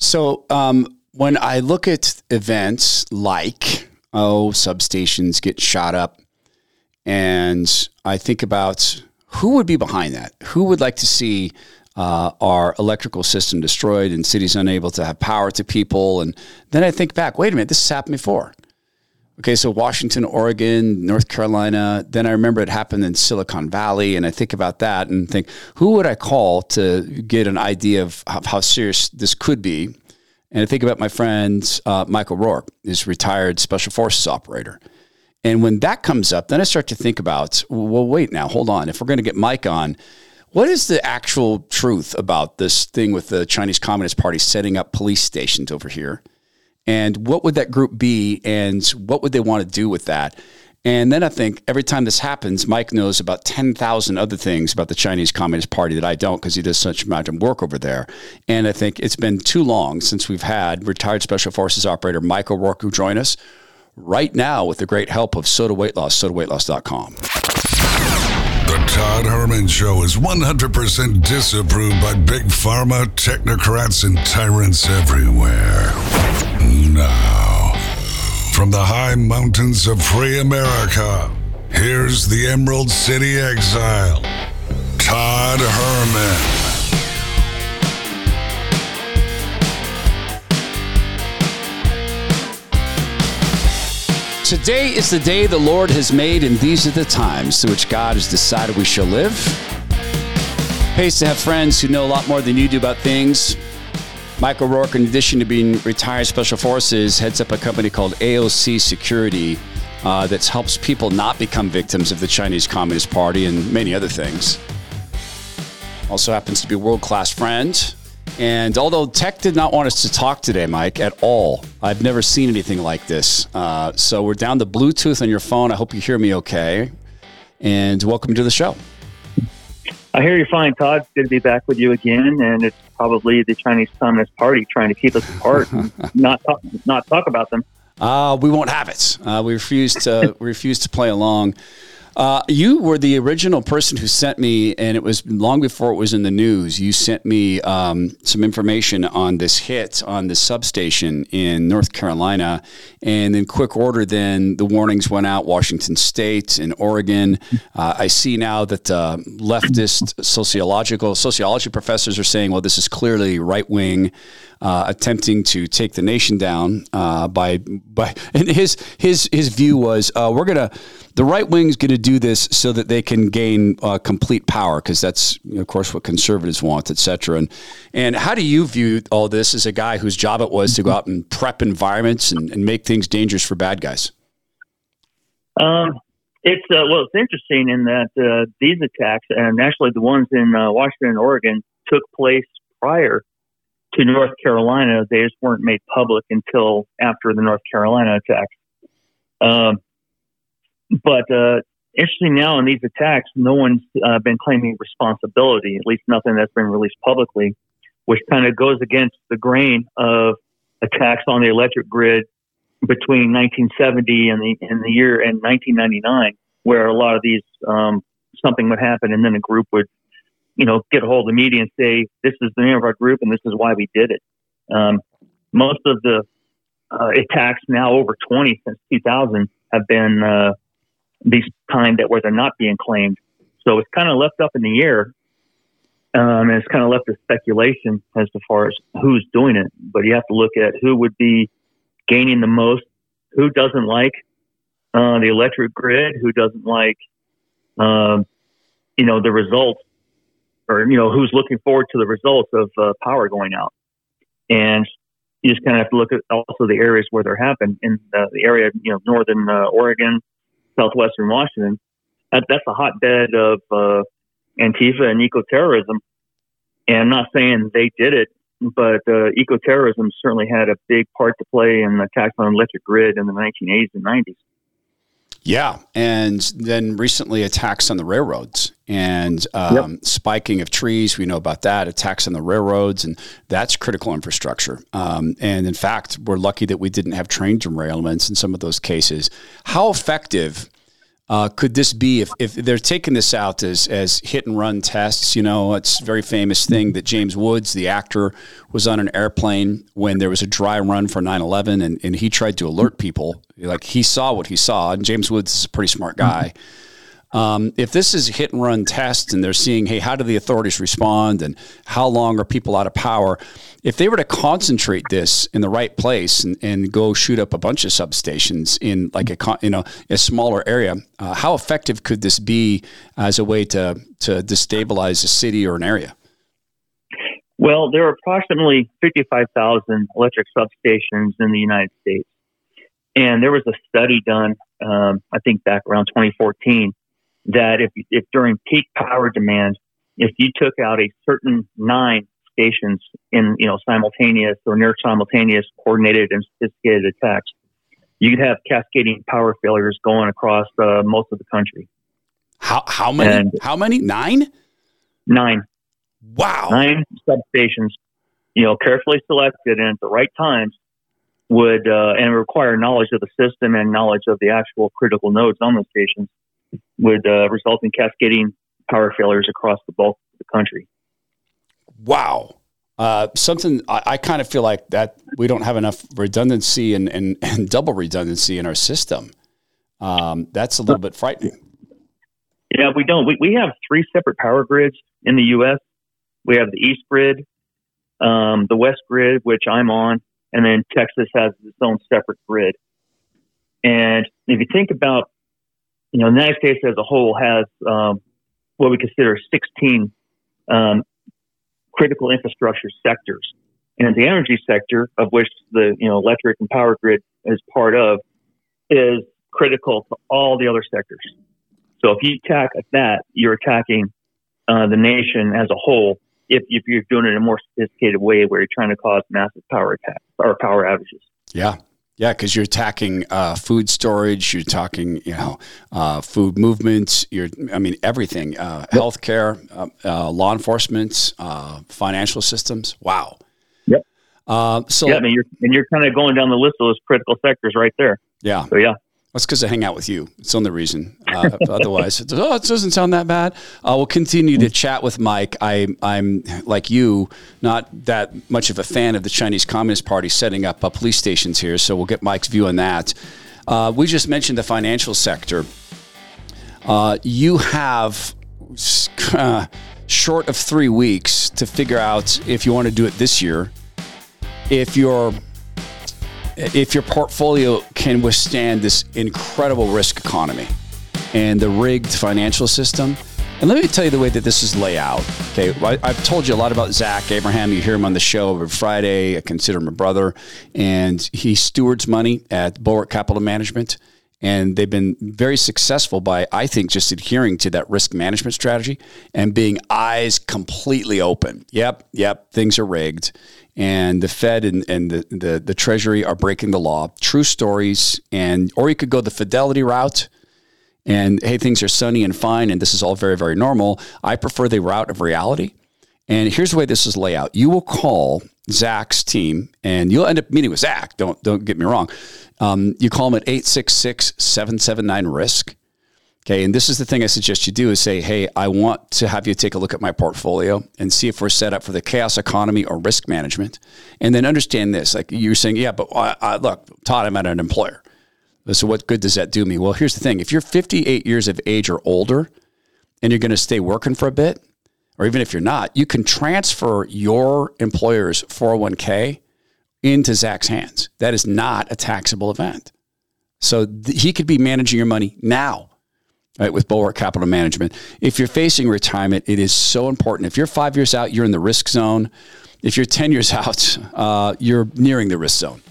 So um, when I look at events like, oh, substations get shot up, and I think about who would be behind that? Who would like to see uh, our electrical system destroyed and cities unable to have power to people? And then I think back, wait a minute, this has happened before. Okay, so Washington, Oregon, North Carolina. Then I remember it happened in Silicon Valley, and I think about that and think, who would I call to get an idea of how serious this could be? And I think about my friend uh, Michael Rourke, is retired special forces operator. And when that comes up, then I start to think about, well, wait now, hold on. If we're going to get Mike on, what is the actual truth about this thing with the Chinese Communist Party setting up police stations over here? And what would that group be? And what would they want to do with that? And then I think every time this happens, Mike knows about 10,000 other things about the Chinese Communist Party that I don't because he does such amount of work over there. And I think it's been too long since we've had retired Special Forces operator Michael Rourke join us right now with the great help of Soda Weight Loss, sodaweightloss.com. The Todd Herman Show is 100% disapproved by big pharma, technocrats, and tyrants everywhere. Now, from the high mountains of free America, here's the Emerald City exile, Todd Herman. Today is the day the Lord has made, and these are the times to which God has decided we shall live. Pays to have friends who know a lot more than you do about things. Michael Rourke, in addition to being retired Special Forces, heads up a company called AOC Security uh, that helps people not become victims of the Chinese Communist Party and many other things. Also happens to be a world class friend and although Tech did not want us to talk today, Mike, at all, I've never seen anything like this. Uh, so we're down to Bluetooth on your phone. I hope you hear me okay. And welcome to the show. I hear you're fine, Todd. Good to be back with you again. And it's probably the Chinese Communist Party trying to keep us apart and not talk, not talk about them. Uh, we won't have it. Uh, we refuse to refuse to play along. Uh, you were the original person who sent me, and it was long before it was in the news. You sent me um, some information on this hit on the substation in North Carolina, and in quick order, then the warnings went out. Washington State and Oregon. Uh, I see now that uh, leftist sociological sociology professors are saying, "Well, this is clearly right wing." uh, attempting to take the nation down uh, by by. And his his his view was uh, we're gonna the right wing is going to do this so that they can gain uh, complete power because that's of course what conservatives want, et cetera. And and how do you view all this as a guy whose job it was to go out and prep environments and, and make things dangerous for bad guys? Um, it's uh, well, it's interesting in that uh, these attacks, and actually the ones in uh, Washington and Oregon, took place prior to North Carolina. They just weren't made public until after the North Carolina attacks. Um, but uh, interesting now in these attacks, no one's uh, been claiming responsibility, at least nothing that's been released publicly, which kind of goes against the grain of attacks on the electric grid between 1970 and the, and the year and 1999, where a lot of these um, something would happen and then a group would you know, get a hold of the media and say, this is the name of our group and this is why we did it. Um, most of the uh, attacks now over 20 since 2000 have been uh, these kind that where they're not being claimed. So it's kind of left up in the air. Um, and it's kind of left to speculation as to far as who's doing it. But you have to look at who would be gaining the most, who doesn't like uh, the electric grid, who doesn't like, um, you know, the results or you know who's looking forward to the results of uh, power going out, and you just kind of have to look at also the areas where they're happening in uh, the area, you know, northern uh, Oregon, southwestern Washington. That, that's a hotbed of uh, Antifa and eco terrorism. And I'm not saying they did it but uh, ecoterrorism certainly had a big part to play in the attacks on electric grid in the 1980s and 90s. Yeah, and then recently attacks on the railroads and um, yep. spiking of trees. We know about that. Attacks on the railroads, and that's critical infrastructure. Um, and in fact, we're lucky that we didn't have train derailments in some of those cases. How effective uh, could this be if, if they're taking this out as, as hit and run tests? You know, it's a very famous thing that James Woods, the actor, was on an airplane when there was a dry run for 9 11 and, and he tried to alert people. Like he saw what he saw. And James Woods is a pretty smart guy. Mm-hmm um, if this is a hit and run test and they're seeing, hey, how do the authorities respond and how long are people out of power? If they were to concentrate this in the right place and, and go shoot up a bunch of substations in like a you know a smaller area, uh, how effective could this be as a way to to destabilize a city or an area? Well, there are approximately 55,000 electric substations in the United States. And there was a study done, um, I think back around 2014, that if, if during peak power demand, if you took out a certain nine stations in, you know, simultaneous or near simultaneous coordinated and sophisticated attacks, you could have cascading power failures going across uh, most of the country. How, how many? And how many? Nine? Nine. Wow. Nine substations, you know, carefully selected and at the right times would, uh, and require knowledge of the system and knowledge of the actual critical nodes on the stations would uh, result in cascading power failures across the bulk of the country. Wow. Uh, something I, I kind of feel like that we don't have enough redundancy and, and, and double redundancy in our system. Um, that's a little bit frightening. Yeah, we don't. We, we have three separate power grids in the U.S. We have the East grid, um, the West grid, which I'm on, and then Texas has its own separate grid. And if you think about you know, the United States as a whole has um, what we consider 16 um, critical infrastructure sectors. And the energy sector, of which the you know electric and power grid is part of, is critical to all the other sectors. So if you attack that, you're attacking uh, the nation as a whole. If, if you're doing it in a more sophisticated way, where you're trying to cause massive power attacks or power outages. Yeah, yeah, because you're attacking uh, food storage, you're talking, you know, uh, food movements. You're, I mean, everything. Uh, healthcare, uh, uh, law enforcement, uh, financial systems. Wow. Yep. so yeah, I mean, you're and you're kind of going down the list of those critical sectors right there. Yeah. So yeah. That's because I hang out with you. It's the only reason. Uh, otherwise, oh, it doesn't sound that bad. Uh, we'll continue to chat with Mike. I, I'm like you, not that much of a fan of the Chinese Communist Party setting up uh, police stations here. So we'll get Mike's view on that. Uh, we just mentioned the financial sector. Uh, you have short of three weeks to figure out if you want to do it this year. If you're if your portfolio can withstand this incredible risk economy and the rigged financial system. And let me tell you the way that this is laid out. Okay, I, have told you a lot about Zach Abraham. You hear him on the show every Friday. I consider him a brother, and he stewards money at Bulwark Capital Management. And they've been very successful by, I think, just adhering to that risk management strategy and being eyes completely open. Yep, yep, things are rigged and the Fed and, and the, the, the Treasury are breaking the law. True stories, and or you could go the Fidelity route, and hey, things are sunny and fine, and this is all very very normal. I prefer the route of reality. And here's the way this is laid out: you will call Zach's team, and you'll end up meeting with Zach. Don't don't get me wrong. Um, you call him at 866 779 risk Okay. And this is the thing I suggest you do is say, hey, I want to have you take a look at my portfolio and see if we're set up for the chaos economy or risk management. And then understand this. Like you're saying, yeah, but I, I, look, Todd, I'm at an employer. So what good does that do me? Well, here's the thing. If you're 58 years of age or older and you're going to stay working for a bit, or even if you're not, you can transfer your employer's 401k into Zach's hands. That is not a taxable event. So th- he could be managing your money now right, with Bulwark Capital Management. If you're facing retirement, it is so important. If you're five years out, you're in the risk zone. If you're 10 years out, uh, you're nearing the risk zone.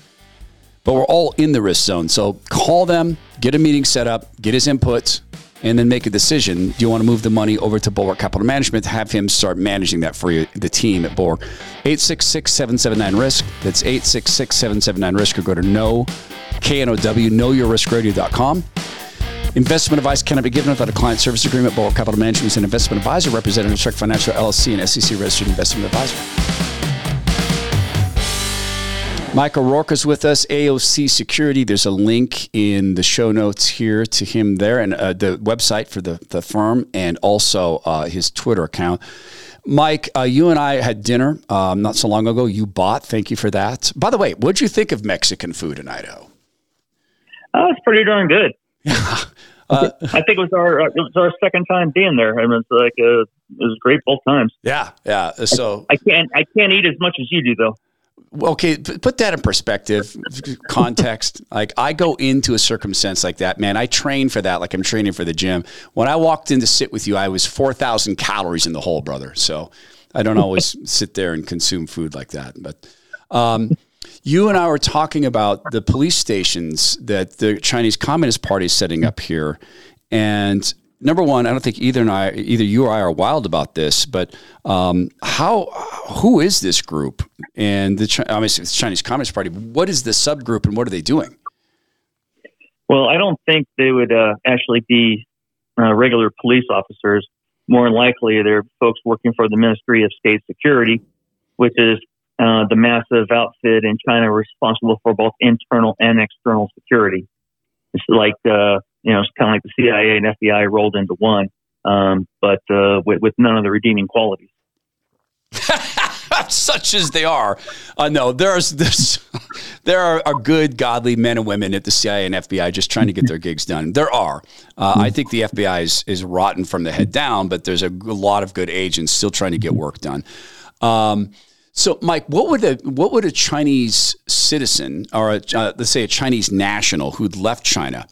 But we're all in the risk zone. So call them, get a meeting set up, get his input, and then make a decision. Do you want to move the money over to Bulwark Capital Management to have him start managing that for you, the team at Bulwark? 866 779 RISK. That's 866 779 RISK or go to know, K-N-O-W, knowyourriskradio.com. Investment advice cannot be given without a client service agreement. Bulwark Capital Management is an investment advisor representing Strike Financial LLC and SEC registered investment advisor. Michael Rourke is with us, AOC Security. There's a link in the show notes here to him there and uh, the website for the, the firm and also uh, his Twitter account. Mike, uh, you and I had dinner um, not so long ago. You bought. Thank you for that. By the way, what'd you think of Mexican food in Idaho? Oh, it's pretty darn good. Uh, I think it was our it was our second time being there, and it's like uh, it was great both times. Yeah, yeah. So I, I can't I can't eat as much as you do though okay, put that in perspective, context. Like I go into a circumstance like that, man. I train for that, like I'm training for the gym. When I walked in to sit with you, I was four thousand calories in the hole, brother. So I don't always sit there and consume food like that. But um, you and I were talking about the police stations that the Chinese Communist Party is setting up here, and number one, I don't think either and I, either you or I, are wild about this. But um, how, who is this group? And the obviously it's Chinese Communist Party. What is the subgroup, and what are they doing? Well, I don't think they would uh, actually be uh, regular police officers. More likely, they're folks working for the Ministry of State Security, which is uh, the massive outfit in China responsible for both internal and external security. It's like uh, you know, it's kind of like the CIA and FBI rolled into one, um, but uh, with, with none of the redeeming qualities. Such as they are, uh, no, there's this. There are, are, good, godly men and women at the CIA and FBI just trying to get their gigs done. There are. Uh, I think the FBI is, is rotten from the head down, but there's a lot of good agents still trying to get work done. Um, so, Mike, what would a what would a Chinese citizen or a, uh, let's say a Chinese national who'd left China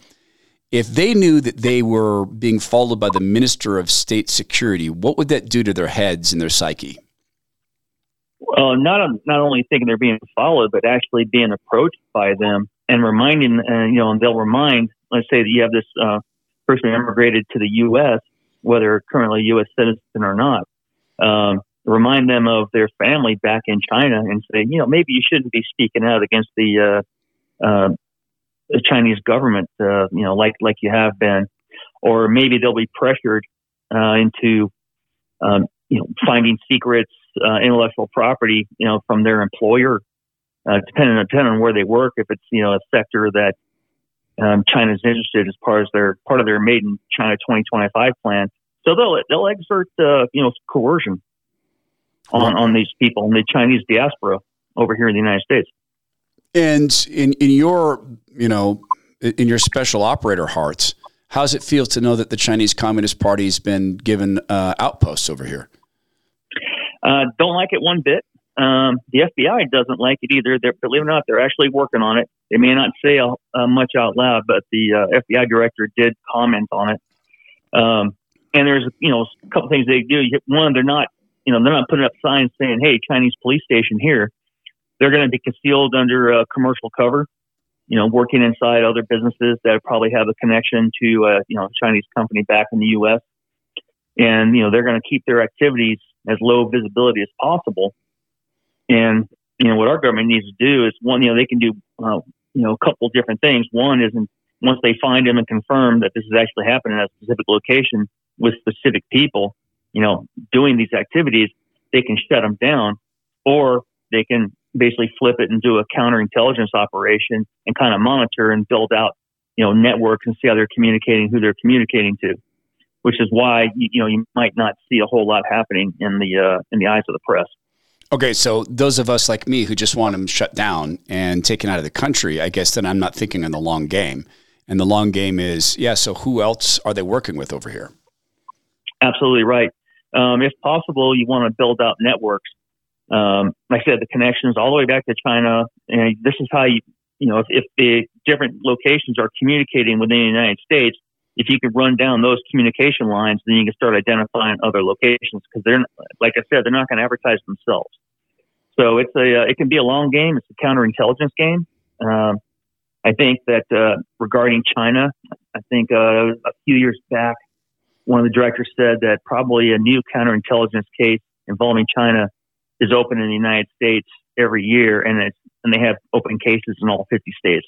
if they knew that they were being followed by the Minister of State Security, what would that do to their heads and their psyche? Well, not not only thinking they're being followed, but actually being approached by them and reminding, uh, you know, and they'll remind. Let's say that you have this uh, person immigrated to the U.S., whether currently U.S. citizen or not. Um, remind them of their family back in China and say, you know, maybe you shouldn't be speaking out against the uh, uh, the Chinese government, uh, you know, like like you have been, or maybe they'll be pressured uh, into, um, you know, finding secrets, uh, intellectual property, you know, from their employer, uh, depending on depending on where they work. If it's you know a sector that um, China's interested as part of their part of their Made in China 2025 plan, so they'll they'll exert uh, you know coercion on on these people in the Chinese diaspora over here in the United States. And in in your you know in your special operator hearts, how does it feel to know that the Chinese Communist Party has been given uh, outposts over here? Uh, don't like it one bit. Um, the FBI doesn't like it either. They're, believe it or not, they're actually working on it. They may not say uh, much out loud, but the uh, FBI director did comment on it. Um, and there's you know a couple things they do. One, they're not you know they're not putting up signs saying, "Hey, Chinese police station here." They're going to be concealed under a commercial cover, you know, working inside other businesses that probably have a connection to, uh, you know, a Chinese company back in the U.S. And, you know, they're going to keep their activities as low visibility as possible. And, you know, what our government needs to do is one, you know, they can do, uh, you know, a couple different things. One is once they find them and confirm that this is actually happening at a specific location with specific people, you know, doing these activities, they can shut them down or they can basically flip it and do a counterintelligence operation and kind of monitor and build out, you know, networks and see how they're communicating, who they're communicating to, which is why, you, you know, you might not see a whole lot happening in the, uh, in the eyes of the press. Okay, so those of us like me who just want them shut down and taken out of the country, I guess then I'm not thinking in the long game. And the long game is, yeah, so who else are they working with over here? Absolutely right. Um, if possible, you want to build out networks um, like I said, the connections all the way back to China. And this is how you, you know, if, if the different locations are communicating within the United States, if you can run down those communication lines, then you can start identifying other locations because they're, like I said, they're not going to advertise themselves. So it's a, uh, it can be a long game. It's a counterintelligence game. Um, I think that uh, regarding China, I think uh, a few years back, one of the directors said that probably a new counterintelligence case involving China is open in the United States every year, and it's and they have open cases in all 50 states.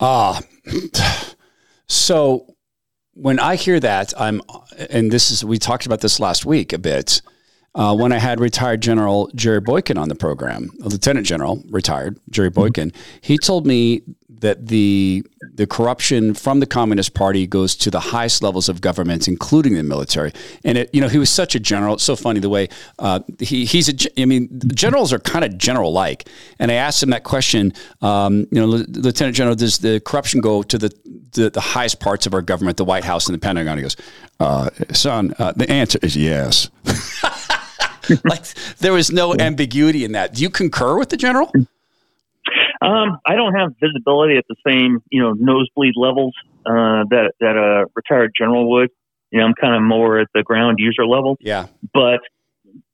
Ah, so when I hear that, I'm, and this is we talked about this last week a bit. Uh, when I had retired General Jerry Boykin on the program, Lieutenant General retired Jerry Boykin, he told me that the the corruption from the Communist Party goes to the highest levels of government, including the military. And it, you know, he was such a general. It's so funny the way uh, he he's a. I mean, generals are kind of general like. And I asked him that question. Um, you know, Lieutenant General, does the corruption go to the, the, the highest parts of our government, the White House and the Pentagon? He goes, uh, son, uh, the answer is yes. like there was no ambiguity in that. Do you concur with the general? Um, I don't have visibility at the same, you know, nosebleed levels uh, that that a retired general would. You know, I'm kind of more at the ground user level. Yeah. But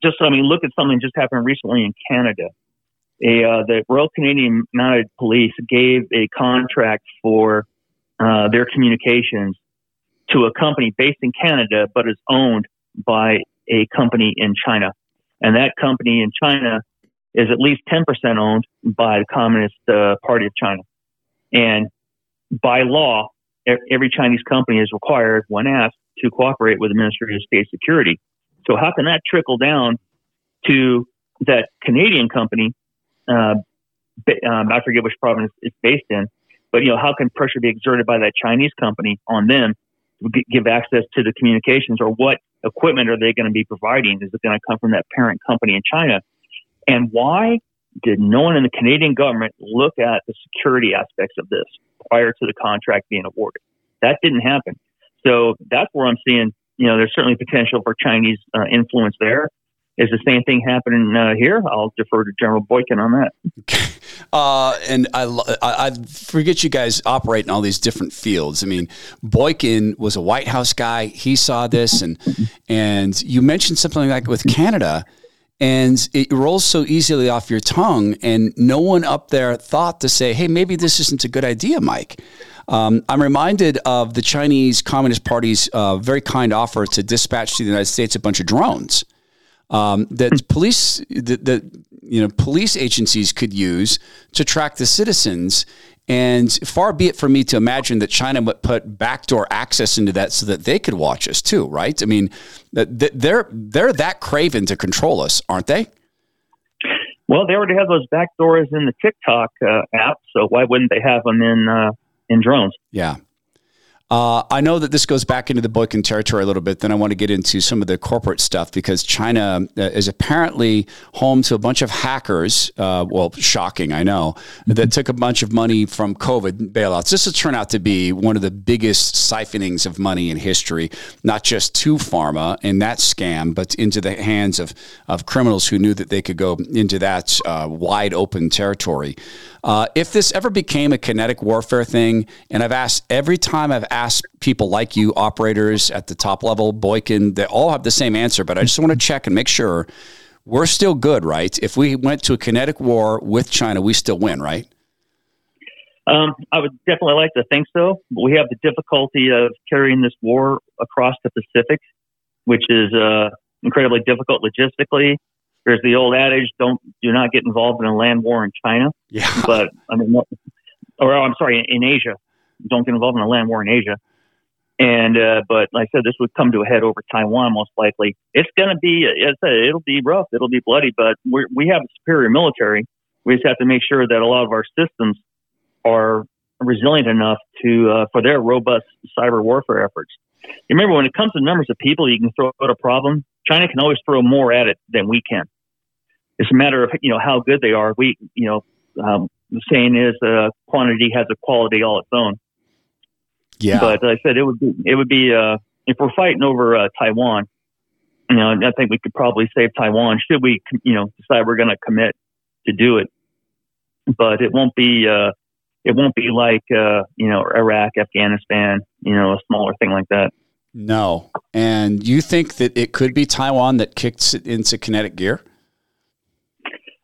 just, I mean, look at something just happened recently in Canada. A uh, the Royal Canadian Mounted Police gave a contract for uh, their communications to a company based in Canada, but is owned by a company in China, and that company in China is at least 10% owned by the Communist uh, Party of China. And by law, every Chinese company is required, when asked, to cooperate with the Ministry of State Security. So how can that trickle down to that Canadian company? Uh, um, I forget which province it's based in, but you know how can pressure be exerted by that Chinese company on them to give access to the communications, or what equipment are they going to be providing? Is it going to come from that parent company in China? And why did no one in the Canadian government look at the security aspects of this prior to the contract being awarded? That didn't happen. So that's where I'm seeing, you know, there's certainly potential for Chinese uh, influence there. Is the same thing happening uh, here? I'll defer to General Boykin on that. Uh, and I, I, I, forget you guys operate in all these different fields. I mean, Boykin was a White House guy. He saw this, and and you mentioned something like with Canada and it rolls so easily off your tongue and no one up there thought to say hey maybe this isn't a good idea mike um, i'm reminded of the chinese communist party's uh, very kind offer to dispatch to the united states a bunch of drones um, that police that, that you know police agencies could use to track the citizens and far be it for me to imagine that China would put backdoor access into that so that they could watch us too, right? I mean, they're they're that craven to control us, aren't they? Well, they already have those backdoors in the TikTok uh, app, so why wouldn't they have them in uh, in drones? Yeah. Uh, I know that this goes back into the Boykin territory a little bit. Then I want to get into some of the corporate stuff because China uh, is apparently home to a bunch of hackers. Uh, well, shocking, I know, that took a bunch of money from COVID bailouts. This will turn out to be one of the biggest siphonings of money in history, not just to pharma and that scam, but into the hands of, of criminals who knew that they could go into that uh, wide open territory. Uh, if this ever became a kinetic warfare thing, and I've asked every time I've asked people like you, operators at the top level, Boykin, they all have the same answer, but I just want to check and make sure we're still good, right? If we went to a kinetic war with China, we still win, right? Um, I would definitely like to think so. But we have the difficulty of carrying this war across the Pacific, which is uh, incredibly difficult logistically. There's the old adage: "Don't do not get involved in a land war in China." Yeah. But I mean, or I'm sorry, in Asia, don't get involved in a land war in Asia. And uh, but like I said, this would come to a head over Taiwan most likely. It's going to be, I said, it'll be rough, it'll be bloody, but we we have a superior military. We just have to make sure that a lot of our systems are resilient enough to uh, for their robust cyber warfare efforts. You remember when it comes to numbers of people you can throw out a problem, China can always throw more at it than we can. It's a matter of you know how good they are. We you know um, the saying is uh, quantity has a quality all its own. Yeah. But I said it would be it would be uh, if we're fighting over uh, Taiwan, you know, I think we could probably save Taiwan should we you know decide we're going to commit to do it. But it won't be uh, it won't be like uh, you know Iraq, Afghanistan, you know, a smaller thing like that. No. And you think that it could be Taiwan that kicks it into kinetic gear?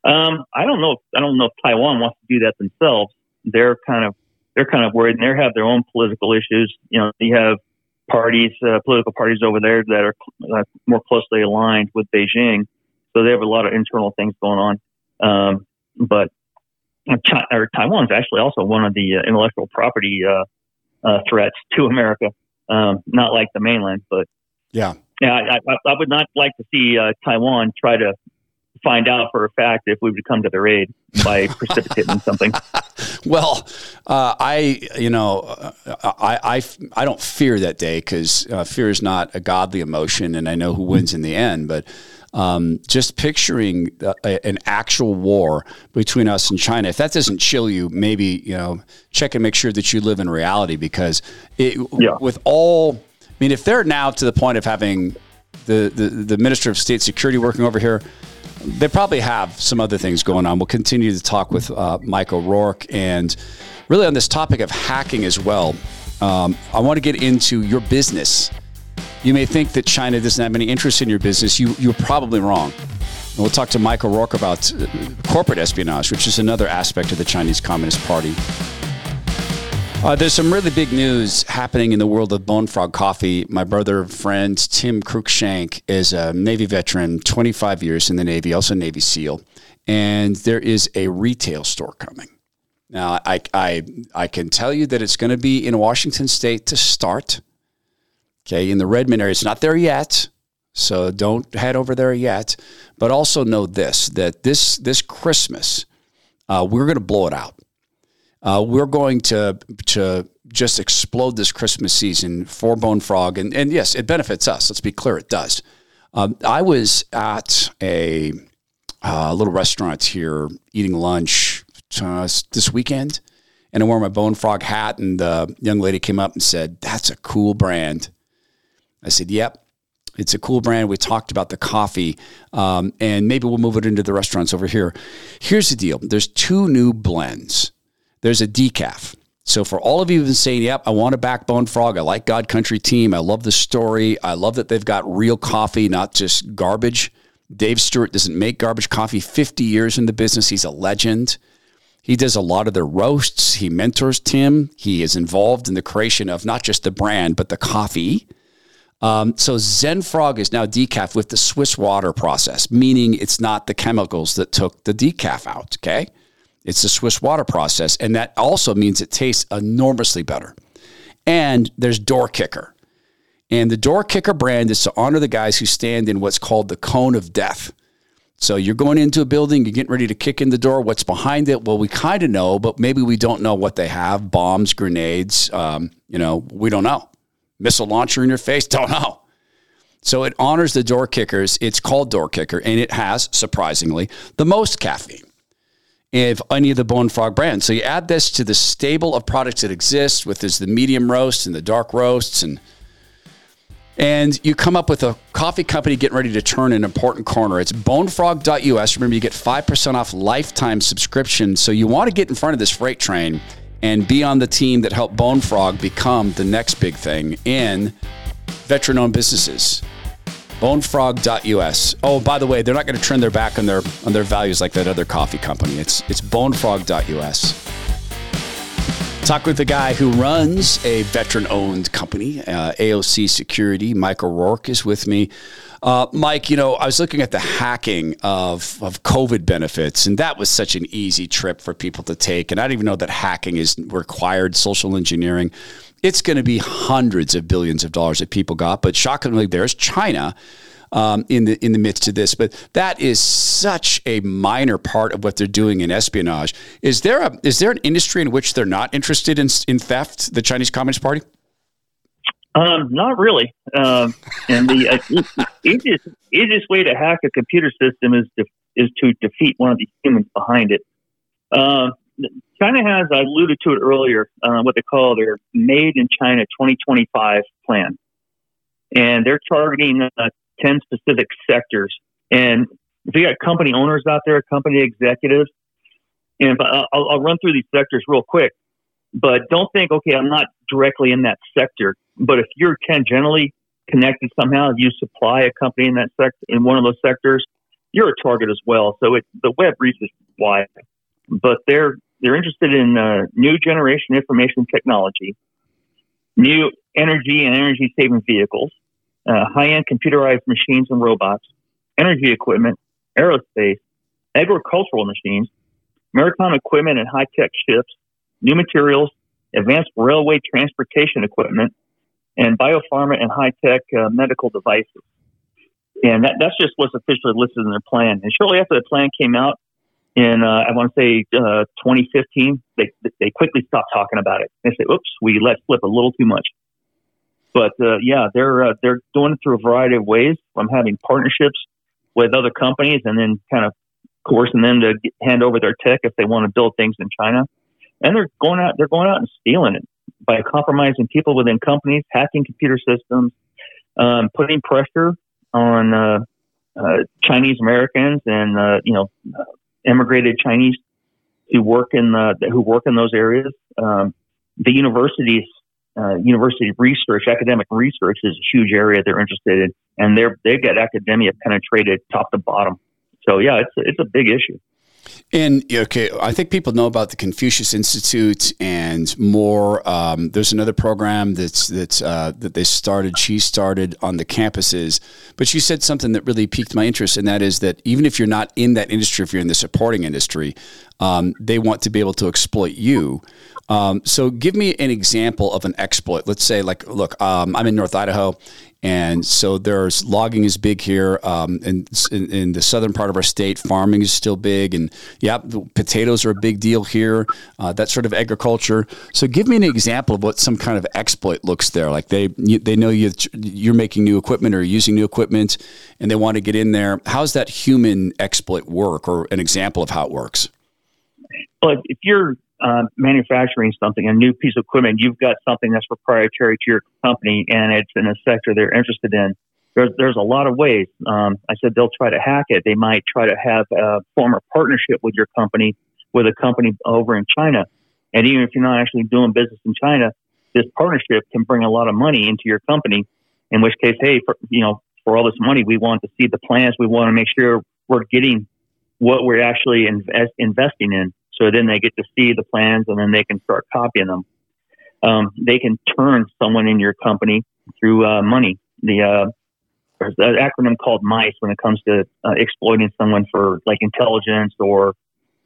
Um, I don't know. I don't know if Taiwan wants to do that themselves. They're kind of they're kind of worried, and they have their own political issues. You know, you have parties, uh, political parties over there that are uh, more closely aligned with Beijing, so they have a lot of internal things going on. Um, but China, or Taiwan is actually also one of the uh, intellectual property uh, uh, threats to America. Um, not like the mainland, but yeah, yeah, I, I, I would not like to see uh, Taiwan try to find out for a fact if we would come to their aid by precipitating something. Well, uh, I, you know, uh, I, I, I don't fear that day because uh, fear is not a godly emotion, and I know who wins in the end. But um, just picturing uh, an actual war between us and China, if that doesn't chill you, maybe you know, check and make sure that you live in reality because it, yeah. with all, I mean, if they're now to the point of having the, the, the Minister of State Security working over here they probably have some other things going on. We'll continue to talk with uh, Mike O'Rourke and really on this topic of hacking as well. Um, I want to get into your business. You may think that China doesn't have any interest in your business. You, you're probably wrong. And we'll talk to Mike O'Rourke about uh, corporate espionage, which is another aspect of the Chinese Communist Party. Uh, there's some really big news happening in the world of Bone Frog Coffee. My brother, friend Tim Cruikshank is a Navy veteran, 25 years in the Navy, also Navy SEAL, and there is a retail store coming. Now, I, I, I can tell you that it's going to be in Washington State to start. Okay, in the Redmond area, it's not there yet, so don't head over there yet. But also know this: that this this Christmas, uh, we're going to blow it out. Uh, we're going to to just explode this Christmas season for Bone Frog, and and yes, it benefits us. Let's be clear, it does. Um, I was at a uh, little restaurant here eating lunch uh, this weekend, and I wore my Bone Frog hat, and the young lady came up and said, "That's a cool brand." I said, "Yep." It's a cool brand. We talked about the coffee, um, and maybe we'll move it into the restaurants over here. Here's the deal: there's two new blends there's a decaf. So for all of you who've been saying, "Yep, I want a backbone frog. I like God Country Team. I love the story. I love that they've got real coffee, not just garbage." Dave Stewart doesn't make garbage coffee. 50 years in the business. He's a legend. He does a lot of their roasts. He mentors Tim. He is involved in the creation of not just the brand, but the coffee. Um, so Zen Frog is now decaf with the Swiss water process, meaning it's not the chemicals that took the decaf out. Okay. It's the Swiss water process. And that also means it tastes enormously better. And there's Door Kicker. And the Door Kicker brand is to honor the guys who stand in what's called the cone of death. So you're going into a building, you're getting ready to kick in the door. What's behind it? Well, we kind of know, but maybe we don't know what they have bombs, grenades. Um, you know, we don't know. Missile launcher in your face? Don't know. So it honors the door kickers. It's called Door Kicker, and it has, surprisingly, the most caffeine of any of the Bone Frog brands. So you add this to the stable of products that exist, with this the medium roasts and the dark roasts, and and you come up with a coffee company getting ready to turn an important corner. It's bonefrog.us. Remember, you get 5% off lifetime subscription. So you want to get in front of this freight train and be on the team that helped Bone Frog become the next big thing in veteran owned businesses bonefrog.us. Oh, by the way, they're not going to turn their back on their on their values like that other coffee company. It's it's bonefrog.us. Talk with the guy who runs a veteran owned company, uh, AOC Security. Mike O'Rourke is with me. Uh, Mike, you know, I was looking at the hacking of, of COVID benefits, and that was such an easy trip for people to take. And I don't even know that hacking is required social engineering it's going to be hundreds of billions of dollars that people got. But shockingly, there's China. Um, in the in the midst of this. But that is such a minor part of what they're doing in espionage. Is there a is there an industry in which they're not interested in in theft? The Chinese Communist Party. Um, not really. Um, and the uh, easiest easiest way to hack a computer system is to is to defeat one of the humans behind it. Um, China has, I alluded to it earlier, uh, what they call their Made in China 2025 plan. And they're targeting uh, 10 specific sectors. And if you got company owners out there, company executives, and I'll, I'll run through these sectors real quick, but don't think, okay, I'm not directly in that sector. But if you're tangentially connected somehow, you supply a company in that sector, in one of those sectors, you're a target as well. So it, the web reaches wide, but they're they're interested in uh, new generation information technology, new energy and energy saving vehicles, uh, high end computerized machines and robots, energy equipment, aerospace, agricultural machines, maritime equipment and high tech ships, new materials, advanced railway transportation equipment, and biopharma and high tech uh, medical devices. And that, that's just what's officially listed in their plan. And shortly after the plan came out in, uh, I want to say, uh, 2015, they, they quickly stopped talking about it. They say, oops, we let slip a little too much. But uh, yeah, they're uh, they're doing it through a variety of ways, from having partnerships with other companies and then kind of coercing them to get, hand over their tech if they want to build things in China. And they're going out they're going out and stealing it by compromising people within companies, hacking computer systems, um, putting pressure on uh, uh, Chinese Americans and you know immigrated Chinese who work in the, who work in those areas. Um, the universities uh, university research, academic research is a huge area they're interested in, and they're they've got academia penetrated top to bottom. So yeah, it's it's a big issue. And okay, I think people know about the Confucius Institute and more. Um, there's another program that's that's uh, that they started. She started on the campuses, but she said something that really piqued my interest, and that is that even if you're not in that industry, if you're in the supporting industry, um, they want to be able to exploit you. Um, so give me an example of an exploit. Let's say, like, look, um, I'm in North Idaho, and so there's logging is big here. Um, in, in, in, the southern part of our state, farming is still big, and yeah, potatoes are a big deal here. Uh, that sort of agriculture. So give me an example of what some kind of exploit looks there. Like they they know you you're making new equipment or using new equipment, and they want to get in there. How's that human exploit work, or an example of how it works? Well, if you're uh, manufacturing something, a new piece of equipment, you've got something that's proprietary to your company and it's in a sector they're interested in. There's, there's a lot of ways. Um, I said they'll try to hack it. They might try to have a form partnership with your company with a company over in China. And even if you're not actually doing business in China, this partnership can bring a lot of money into your company. In which case, hey, for, you know, for all this money, we want to see the plans. We want to make sure we're getting what we're actually invest, investing in. So then they get to see the plans and then they can start copying them. Um, they can turn someone in your company through uh, money. The uh, there's an acronym called MICE when it comes to uh, exploiting someone for like intelligence or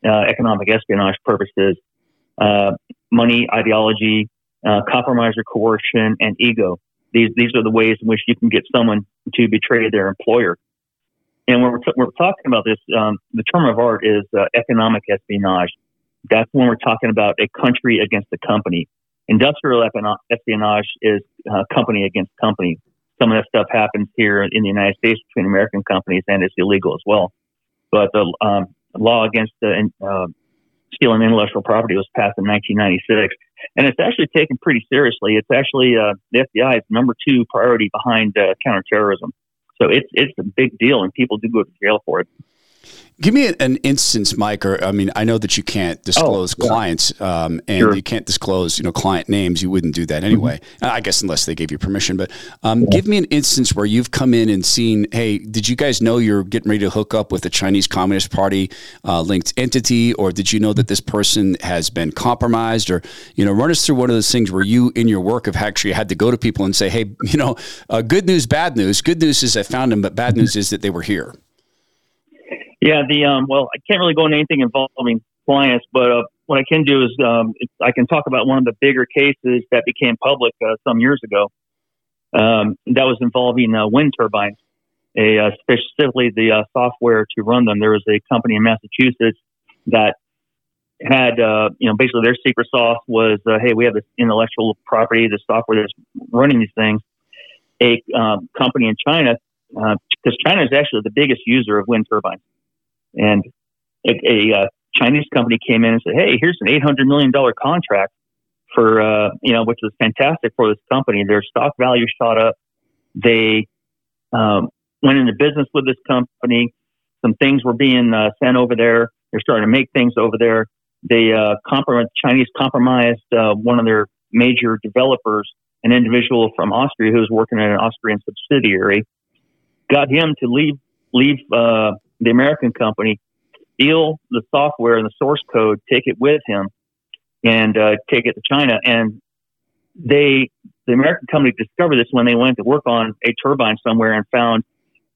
uh, economic espionage purposes. Uh, money, ideology, uh, compromise or coercion, and ego. These these are the ways in which you can get someone to betray their employer. And when we're, t- we're talking about this, um, the term of art is uh, economic espionage. That's when we're talking about a country against a company. Industrial espionage is uh, company against company. Some of that stuff happens here in the United States between American companies, and it's illegal as well. But the um, law against the, uh, stealing intellectual property was passed in 1996, and it's actually taken pretty seriously. It's actually uh, the FBI's number two priority behind uh, counterterrorism. So it's it's a big deal, and people do go to jail for it. Give me an instance, Mike. Or I mean, I know that you can't disclose oh, yeah. clients, um, and sure. you can't disclose, you know, client names. You wouldn't do that anyway. Mm-hmm. I guess unless they gave you permission. But um, yeah. give me an instance where you've come in and seen, hey, did you guys know you're getting ready to hook up with a Chinese Communist Party uh, linked entity, or did you know that this person has been compromised, or you know, run us through one of those things where you, in your work, have actually had to go to people and say, hey, you know, uh, good news, bad news. Good news is I found them, but bad news is that they were here. Yeah, the um, well, I can't really go into anything involving clients, but uh, what I can do is um, I can talk about one of the bigger cases that became public uh, some years ago. Um, that was involving uh, wind turbines, a, uh, specifically the uh, software to run them. There was a company in Massachusetts that had, uh, you know, basically their secret sauce was, uh, hey, we have this intellectual property, the software that's running these things. A um, company in China, because China is actually the biggest user of wind turbines. And a, a uh, Chinese company came in and said, "Hey, here's an 800 million dollar contract for uh, you know, which was fantastic for this company. Their stock value shot up. They um, went into business with this company. Some things were being uh, sent over there. They're starting to make things over there. They uh, Chinese compromised uh, one of their major developers, an individual from Austria who was working at an Austrian subsidiary, got him to leave leave uh, the American company steal the software and the source code, take it with him, and uh, take it to China. And they, the American company, discovered this when they went to work on a turbine somewhere and found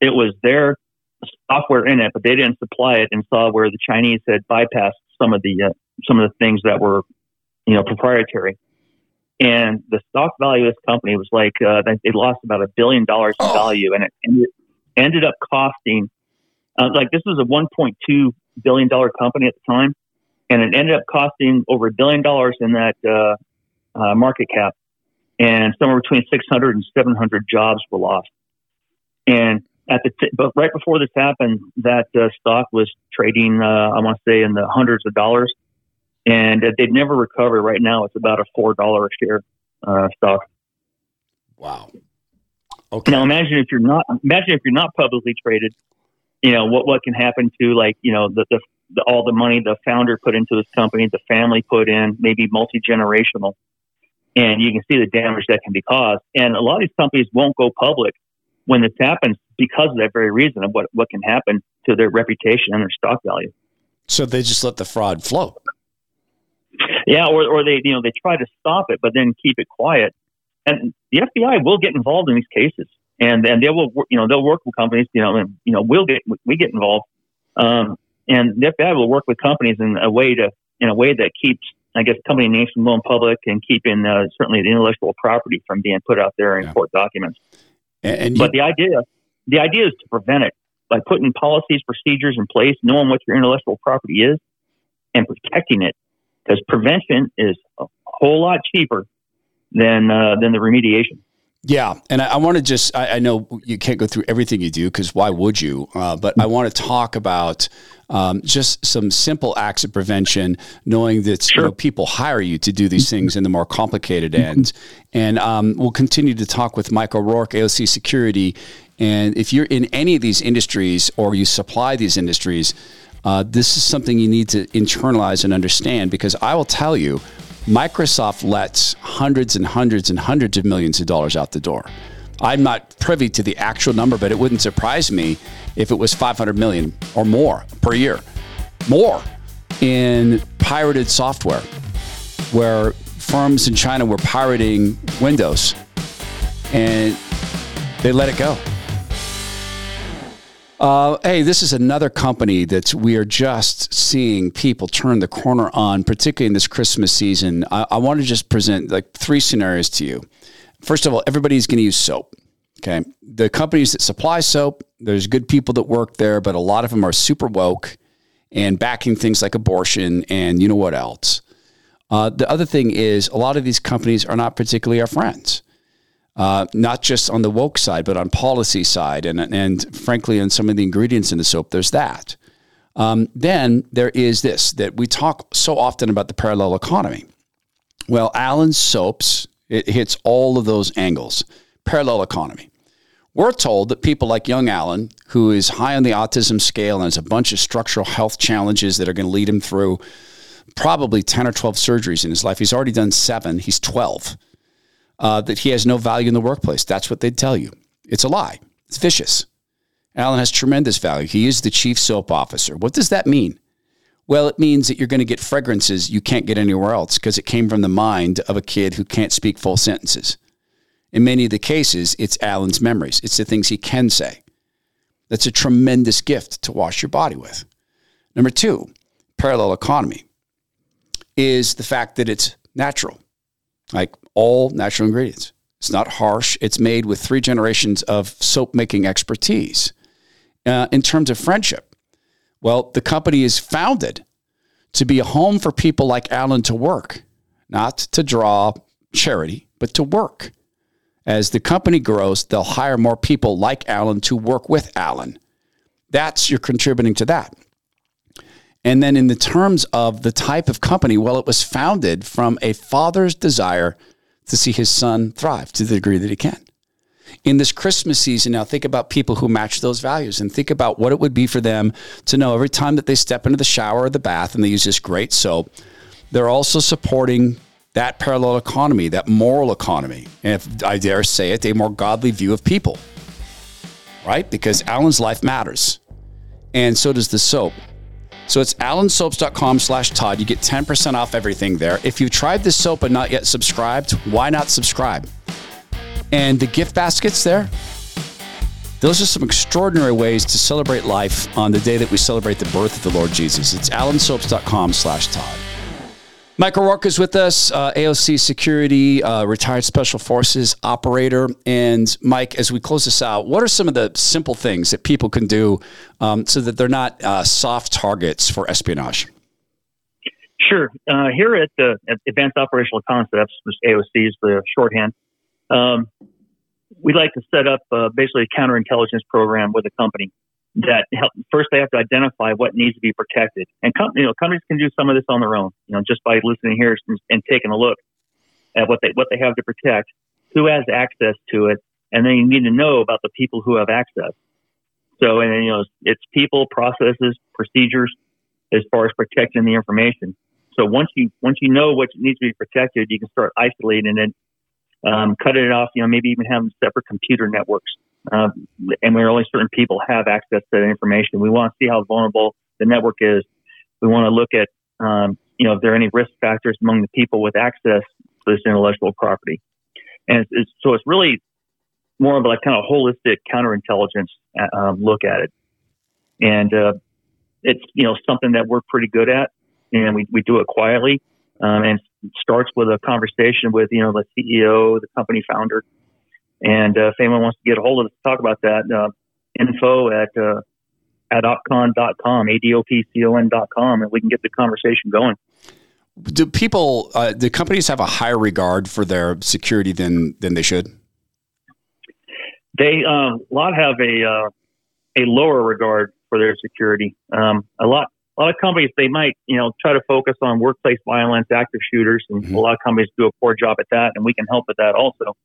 it was their software in it, but they didn't supply it, and saw where the Chinese had bypassed some of the uh, some of the things that were, you know, proprietary. And the stock value of this company was like uh, they lost about a billion dollars in oh. value, and it ended, ended up costing uh, like this was a 1.2 billion dollar company at the time, and it ended up costing over a billion dollars in that uh, uh, market cap, and somewhere between 600 and 700 jobs were lost. And at the t- but right before this happened, that uh, stock was trading, uh, I want to say, in the hundreds of dollars, and uh, they'd never recovered. Right now, it's about a four dollar a share uh, stock. Wow. Okay. Now imagine if you're not imagine if you're not publicly traded. You know what what can happen to like you know the, the, the all the money the founder put into this company, the family put in, maybe multi generational, and you can see the damage that can be caused. And a lot of these companies won't go public when this happens because of that very reason of what what can happen to their reputation and their stock value. So they just let the fraud flow. Yeah, or, or they you know they try to stop it, but then keep it quiet. And the FBI will get involved in these cases, and and they will you know they'll work with companies. You know, and you know we'll get we get involved, um, and the FBI will work with companies in a way to in a way that keeps I guess company names from going public and keeping uh, certainly the intellectual property from being put out there in yeah. court documents. And, and you, but the idea the idea is to prevent it by putting policies, procedures in place, knowing what your intellectual property is, and protecting it because prevention is a whole lot cheaper than uh, than the remediation. Yeah, and I, I want to just, I, I, know you can't go through everything you do because why would you? Uh, but I want to talk about um, just some simple acts of prevention, knowing that sure. you know, people hire you to do these things in the more complicated end. And um, we'll continue to talk with Michael Rourke, AOC Security. And if you're in any of these industries or you supply these industries, uh, this is something you need to internalize and understand because I will tell you, Microsoft lets hundreds and hundreds and hundreds of millions of dollars out the door. I'm not privy to the actual number, but it wouldn't surprise me if it was 500 million or more per year. More in pirated software, where firms in China were pirating Windows and they let it go. Uh, hey, this is another company that we are just seeing people turn the corner on, particularly in this Christmas season. I, I want to just present like three scenarios to you. First of all, everybody's going to use soap. Okay. The companies that supply soap, there's good people that work there, but a lot of them are super woke and backing things like abortion and you know what else. Uh, the other thing is, a lot of these companies are not particularly our friends uh, not just on the woke side, but on policy side, and and frankly, on some of the ingredients in the soap, there's that. Um, then there is this that we talk so often about the parallel economy. Well, Allen's soaps it hits all of those angles. Parallel economy. We're told that people like young Allen, who is high on the autism scale and has a bunch of structural health challenges that are going to lead him through probably 10 or 12 surgeries in his life. He's already done seven, he's 12 uh, that he has no value in the workplace. That's what they'd tell you. It's a lie. It's vicious. Allen has tremendous value. He is the chief soap officer. What does that mean? Well, it means that you're going to get fragrances you can't get anywhere else because it came from the mind of a kid who can't speak full sentences. In many of the cases, it's Allen's memories, it's the things he can say. That's a tremendous gift to wash your body with. Number two, parallel economy is the fact that it's natural. Like all natural ingredients. It's not harsh. It's made with three generations of soap making expertise. Uh, in terms of friendship, well, the company is founded to be a home for people like Allen to work, not to draw charity, but to work. As the company grows, they'll hire more people like Allen to work with Allen. That's you're contributing to that. And then, in the terms of the type of company, well, it was founded from a father's desire to see his son thrive to the degree that he can. In this Christmas season, now think about people who match those values and think about what it would be for them to know every time that they step into the shower or the bath and they use this great soap, they're also supporting that parallel economy, that moral economy. And if I dare say it, a more godly view of people, right? Because Allen's life matters. And so does the soap. So it's allensoaps.com slash Todd. You get 10% off everything there. If you've tried this soap but not yet subscribed, why not subscribe? And the gift baskets there, those are some extraordinary ways to celebrate life on the day that we celebrate the birth of the Lord Jesus. It's allensoaps.com slash Todd. Mike O'Rourke is with us, uh, AOC Security, uh, retired Special Forces operator. And Mike, as we close this out, what are some of the simple things that people can do um, so that they're not uh, soft targets for espionage? Sure. Uh, here at the Advanced Operational Concepts, which AOC is the shorthand, um, we like to set up uh, basically a counterintelligence program with a company that help, first they have to identify what needs to be protected. And com- you know, companies can do some of this on their own, you know, just by listening here and, and taking a look at what they what they have to protect, who has access to it, and then you need to know about the people who have access. So, and you know, it's people, processes, procedures, as far as protecting the information. So once you once you know what needs to be protected, you can start isolating it, um, cutting it off. You know, maybe even have separate computer networks uh, and where only certain people have access to that information. We want to see how vulnerable the network is. We want to look at, um, you know, if there are any risk factors among the people with access to this intellectual property. And it's, it's, so it's really more of like kind of holistic counterintelligence uh, um, look at it. And uh, it's, you know, something that we're pretty good at, and we, we do it quietly. Um, and it starts with a conversation with, you know, the CEO, the company founder, and uh, if anyone wants to get a hold of us to talk about that, uh, info at uh, at opcon.com, A-D-O-P-C-O-N.com, and we can get the conversation going. Do people, uh, do companies have a higher regard for their security than, than they should? They, uh, a lot have a, uh, a lower regard for their security. Um, a lot, a lot of companies, they might, you know, try to focus on workplace violence, active shooters, and mm-hmm. a lot of companies do a poor job at that, and we can help with that also.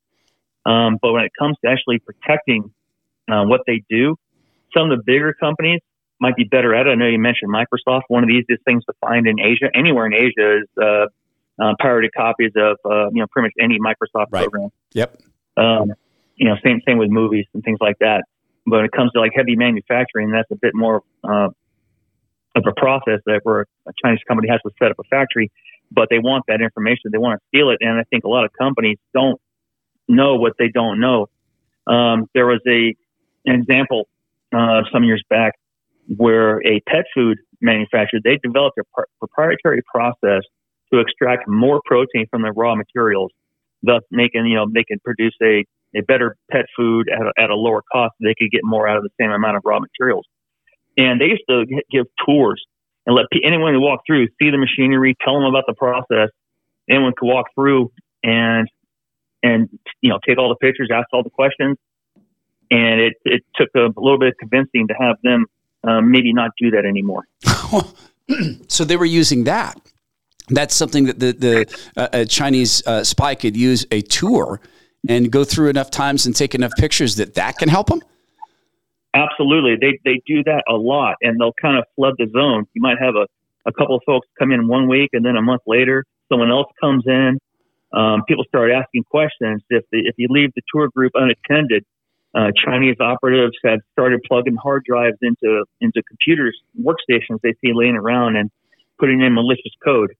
Um, but when it comes to actually protecting uh, what they do, some of the bigger companies might be better at it. I know you mentioned Microsoft. One of the easiest things to find in Asia, anywhere in Asia, is uh, uh, pirated copies of uh, you know pretty much any Microsoft right. program. Yep. Um, you know, same same with movies and things like that. But when it comes to like heavy manufacturing, that's a bit more uh, of a process that where a Chinese company has to set up a factory, but they want that information. They want to steal it, and I think a lot of companies don't know what they don't know. Um, there was a an example uh, some years back where a pet food manufacturer they developed a par- proprietary process to extract more protein from the raw materials, thus making you know they could produce a a better pet food at a, at a lower cost. They could get more out of the same amount of raw materials. And they used to give tours and let anyone who walked through see the machinery, tell them about the process. Anyone could walk through and and you know take all the pictures, ask all the questions, and it it took a little bit of convincing to have them um, maybe not do that anymore. so they were using that. That's something that the the uh, Chinese uh, spy could use a tour and go through enough times and take enough pictures that that can help them. Absolutely, they they do that a lot, and they'll kind of flood the zone. You might have a a couple of folks come in one week, and then a month later, someone else comes in, um, people start asking questions. If the, if you leave the tour group unattended, uh, Chinese operatives have started plugging hard drives into into computers, workstations they see laying around, and putting in malicious code.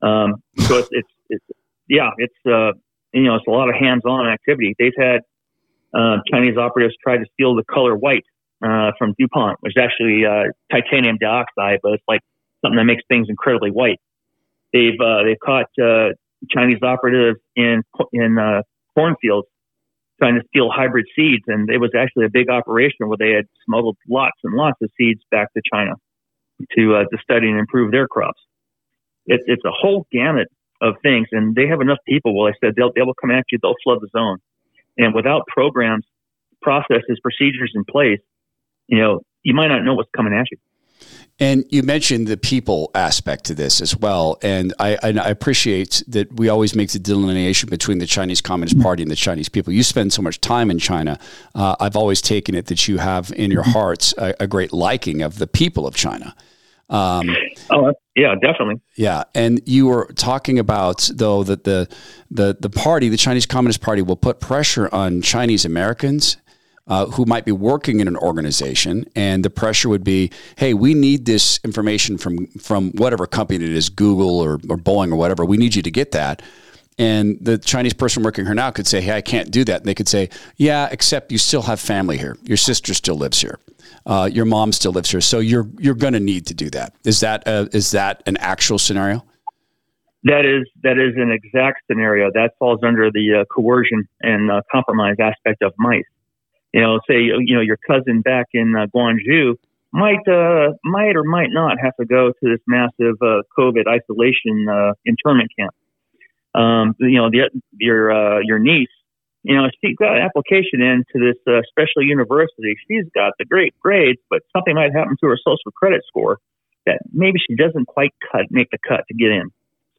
Um, so it's, it's, it's yeah, it's uh, you know it's a lot of hands-on activity. They've had uh, Chinese operatives try to steal the color white uh, from DuPont, which is actually uh, titanium dioxide, but it's like something that makes things incredibly white. They've uh, they've caught uh, Chinese operatives in in uh, cornfields trying to steal hybrid seeds, and it was actually a big operation where they had smuggled lots and lots of seeds back to China to uh, to study and improve their crops. It's it's a whole gamut of things, and they have enough people. Well, I said they'll they will come at you, they'll flood the zone, and without programs, processes, procedures in place, you know, you might not know what's coming at you. And you mentioned the people aspect to this as well. And I, I, appreciate that we always make the delineation between the Chinese Communist Party and the Chinese people. You spend so much time in China. Uh, I've always taken it that you have in your hearts a, a great liking of the people of China. Um, oh, yeah, definitely. Yeah, and you were talking about though that the the the party, the Chinese Communist Party, will put pressure on Chinese Americans uh, who might be working in an organization, and the pressure would be, "Hey, we need this information from from whatever company it is, Google or, or Boeing or whatever. We need you to get that." And the Chinese person working here now could say, "Hey, I can't do that." And they could say, "Yeah, except you still have family here. Your sister still lives here. Uh, your mom still lives here. So you're you're going to need to do that." Is that a, is that an actual scenario? That is that is an exact scenario that falls under the uh, coercion and uh, compromise aspect of MICE you know, say you know your cousin back in uh, Guangzhou might uh, might or might not have to go to this massive uh, COVID isolation uh, internment camp. Um, you know, the, your uh, your niece, you know, she got an application into this uh, special university. She's got the great grades, but something might happen to her social credit score that maybe she doesn't quite cut make the cut to get in.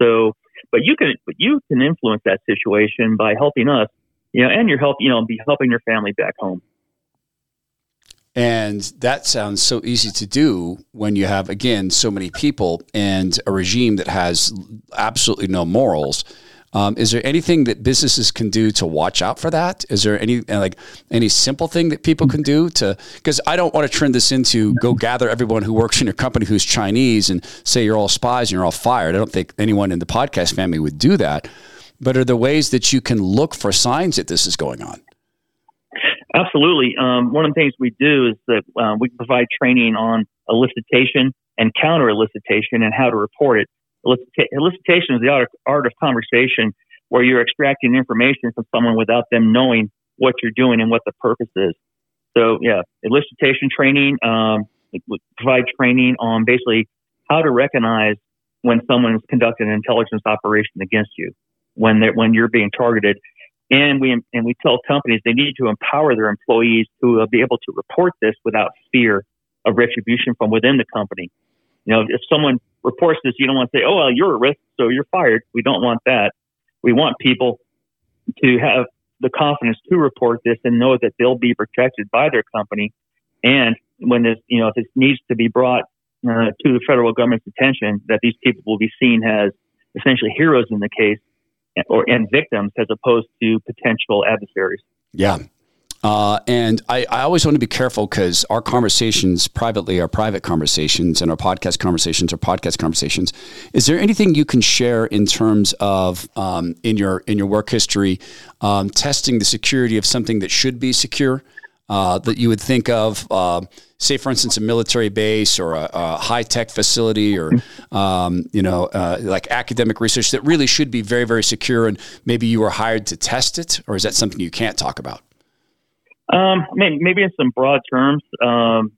So, but you can but you can influence that situation by helping us you know, and you're help, you know, be helping your family back home. And that sounds so easy to do when you have, again, so many people and a regime that has absolutely no morals. Um, is there anything that businesses can do to watch out for that? Is there any uh, like any simple thing that people can do to? Because I don't want to turn this into go gather everyone who works in your company who's Chinese and say you're all spies and you're all fired. I don't think anyone in the podcast family would do that but are there ways that you can look for signs that this is going on? Absolutely. Um, one of the things we do is that uh, we provide training on elicitation and counter elicitation and how to report it. elicitation is the art, art of conversation where you're extracting information from someone without them knowing what you're doing and what the purpose is. So, yeah, elicitation training, um, provide training on basically how to recognize when someone is conducting an intelligence operation against you when they when you're being targeted. And we and we tell companies they need to empower their employees to uh, be able to report this without fear of retribution from within the company. You know, if someone reports this, you don't want to say, "Oh, well, you're a risk, so you're fired." We don't want that. We want people to have the confidence to report this and know that they'll be protected by their company. And when this, you know, if this needs to be brought uh, to the federal government's attention, that these people will be seen as essentially heroes in the case or and victims as opposed to potential adversaries. Yeah. Uh, and I, I always want to be careful because our conversations privately are private conversations and our podcast conversations are podcast conversations. Is there anything you can share in terms of um, in your in your work history um, testing the security of something that should be secure uh, that you would think of? Uh, say, for instance, a military base or a, a high tech facility or, um, you know, uh, like academic research that really should be very, very secure and maybe you were hired to test it? Or is that something you can't talk about? Um, maybe in some broad terms, um,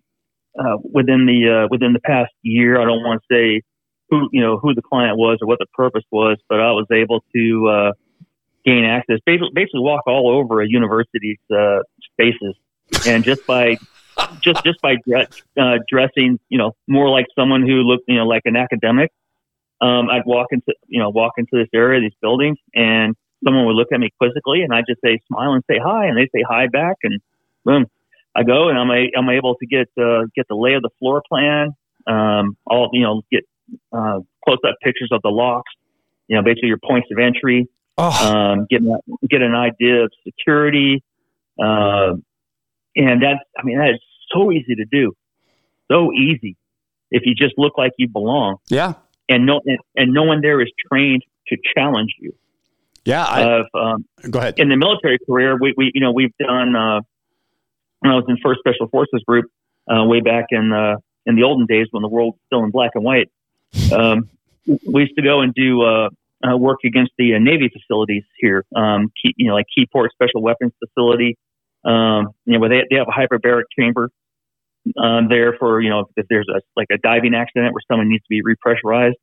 uh, within the uh, within the past year, I don't want to say who you know who the client was or what the purpose was, but I was able to gain access, basically, basically walk all over a university's spaces, and just by just just by dress, uh, dressing, you know, more like someone who looked, you know, like an academic. Um, I'd walk into, you know, walk into this area, these buildings, and someone would look at me quizzically, and I'd just say smile and say hi, and they say hi back, and boom, I go, and I'm a, I'm able to get uh, get the lay of the floor plan, um, all you know, get uh, close up pictures of the locks, you know, basically your points of entry, oh. um, get get an idea of security. Uh, and that's, I mean, that is so easy to do. So easy. If you just look like you belong. Yeah. And no, and, and no one there is trained to challenge you. Yeah. I, um, go ahead. In the military career, we, we, you know, we've done, uh, when I was in first special forces group, uh, way back in, uh, in the olden days when the world was still in black and white, um, we used to go and do, uh, uh, work against the uh, Navy facilities here, um, key, you know, like Keyport Special Weapons Facility, um, you know, they, they have a hyperbaric chamber um, there for, you know, if there's a, like a diving accident where someone needs to be repressurized,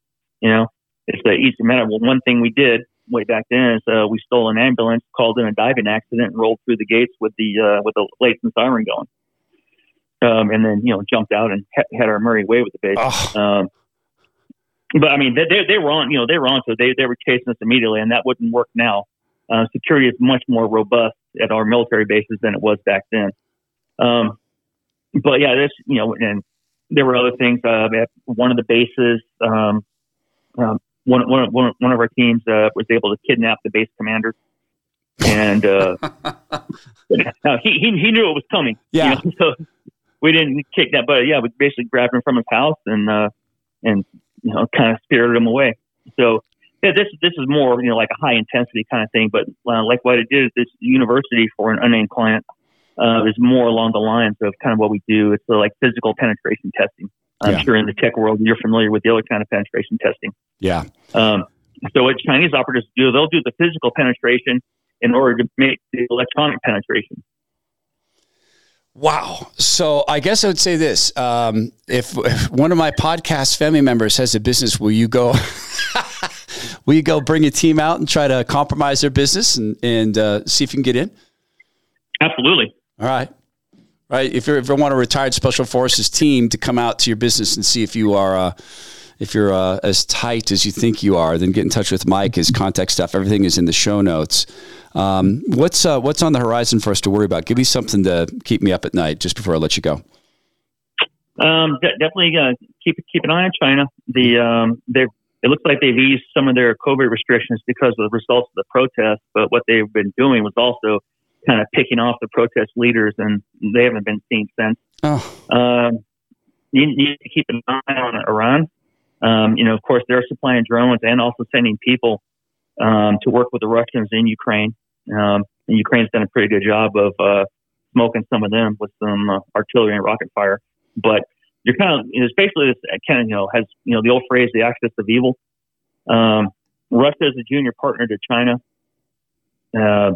you know, it's the easy matter. Well, one thing we did way back then is uh, we stole an ambulance, called in a diving accident, and rolled through the gates with the uh, with the lights and siren going. Um, and then you know jumped out and ha- had our merry way with the base. Oh. Um, but I mean, they, they, they were on, you know, they were on, so they they were chasing us immediately, and that wouldn't work now. Uh, security is much more robust at our military bases than it was back then. Um, but yeah, this, you know, and there were other things. Uh, at one of the bases, um, um, one, one, one, one of our teams uh, was able to kidnap the base commander. and uh, he, he he knew it was coming. Yeah. You know, so we didn't kick that, but yeah, we basically grabbed him from his house and uh, and you know kind of spirited him away. So yeah, this this is more you know like a high intensity kind of thing, but uh, like what it is, this university for an unnamed client uh, is more along the lines of kind of what we do. It's uh, like physical penetration testing. I'm Yeah. sure in the tech world you're familiar with the other kind of penetration testing. Yeah. Um, so what Chinese operatives do, they'll do the physical penetration in order to make the electronic penetration. Wow. So I guess I would say this: um, if, if one of my podcast family members has a business, will you go? will you go bring a team out and try to compromise their business and and uh, see if you can get in? Absolutely. All right. Right. If you if you want a retired special forces team to come out to your business and see if you are uh, if you're uh, as tight as you think you are, then get in touch with Mike. His contact stuff, everything is in the show notes. Um, what's uh, what's on the horizon for us to worry about? Give me something to keep me up at night just before I let you go. Um, de- definitely uh, keep keep an eye on China. The um, they it looks like they've eased some of their COVID restrictions because of the results of the protests. But what they've been doing was also kind of picking off the protest leaders, and they haven't been seen since. Oh, Um, you need to keep an eye on Iran. Um, you know, of course, they're supplying drones and also sending people um, to work with the Russians in Ukraine. Um, and Ukraine's done a pretty good job of uh, smoking some of them with some uh, artillery and rocket fire. But you're kind of, it's basically this uh, kind of, you know, has, you know, the old phrase, the axis of evil. Um, Russia is a junior partner to China. Uh,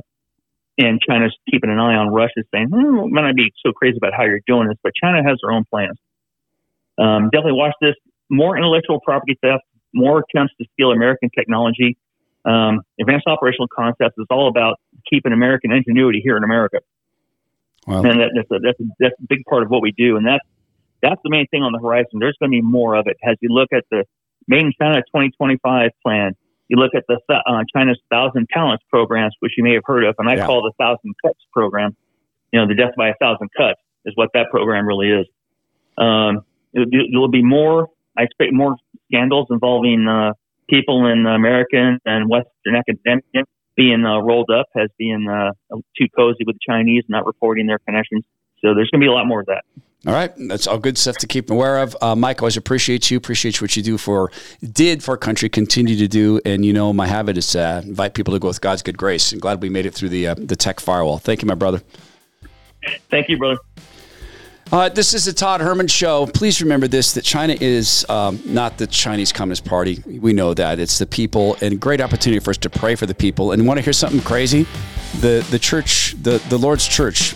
and China's keeping an eye on Russia, saying, hmm, might not be so crazy about how you're doing this, but China has their own plans. Um, definitely watch this. More intellectual property theft, more attempts to steal American technology. Um, advanced operational concepts is all about keeping American ingenuity here in America. well, And that, that's, a, that's, a, that's a big part of what we do. And that's, that's the main thing on the horizon. There's going to be more of it as you look at the Made in China 2025 plan. You look at the uh, China's Thousand Talents programs, which you may have heard of, and I Yeah. call the Thousand Cuts program. You know, the death by a thousand cuts is what that program really is. Um, it, will be more. I expect more scandals involving uh, people in American and Western academia being uh, rolled up as being uh, too cozy with the Chinese, not reporting their connections. So there's going to be a lot more of that. All right, that's all good stuff to keep aware of. Uh, Mike, always appreciate you. Appreciate what you do for did for our country. Continue to do, and you know my habit is to uh, invite people to go with God's good grace. And glad we made it through the uh, the tech firewall. Thank you, my brother. Thank you, brother. Uh, this is the Todd Herman Show. Please remember this: that China is um, not the Chinese Communist Party. We know that it's the people, and great opportunity for us to pray for the people. And want to hear something crazy? The the church, the the Lord's church,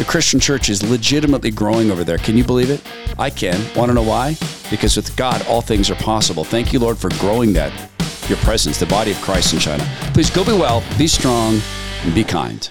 the Christian church is legitimately growing over there. Can you believe it? I can. Want to know why? Because with God, all things are possible. Thank you, Lord, for growing that your presence, the body of Christ in China. Please go be well, be strong, and be kind.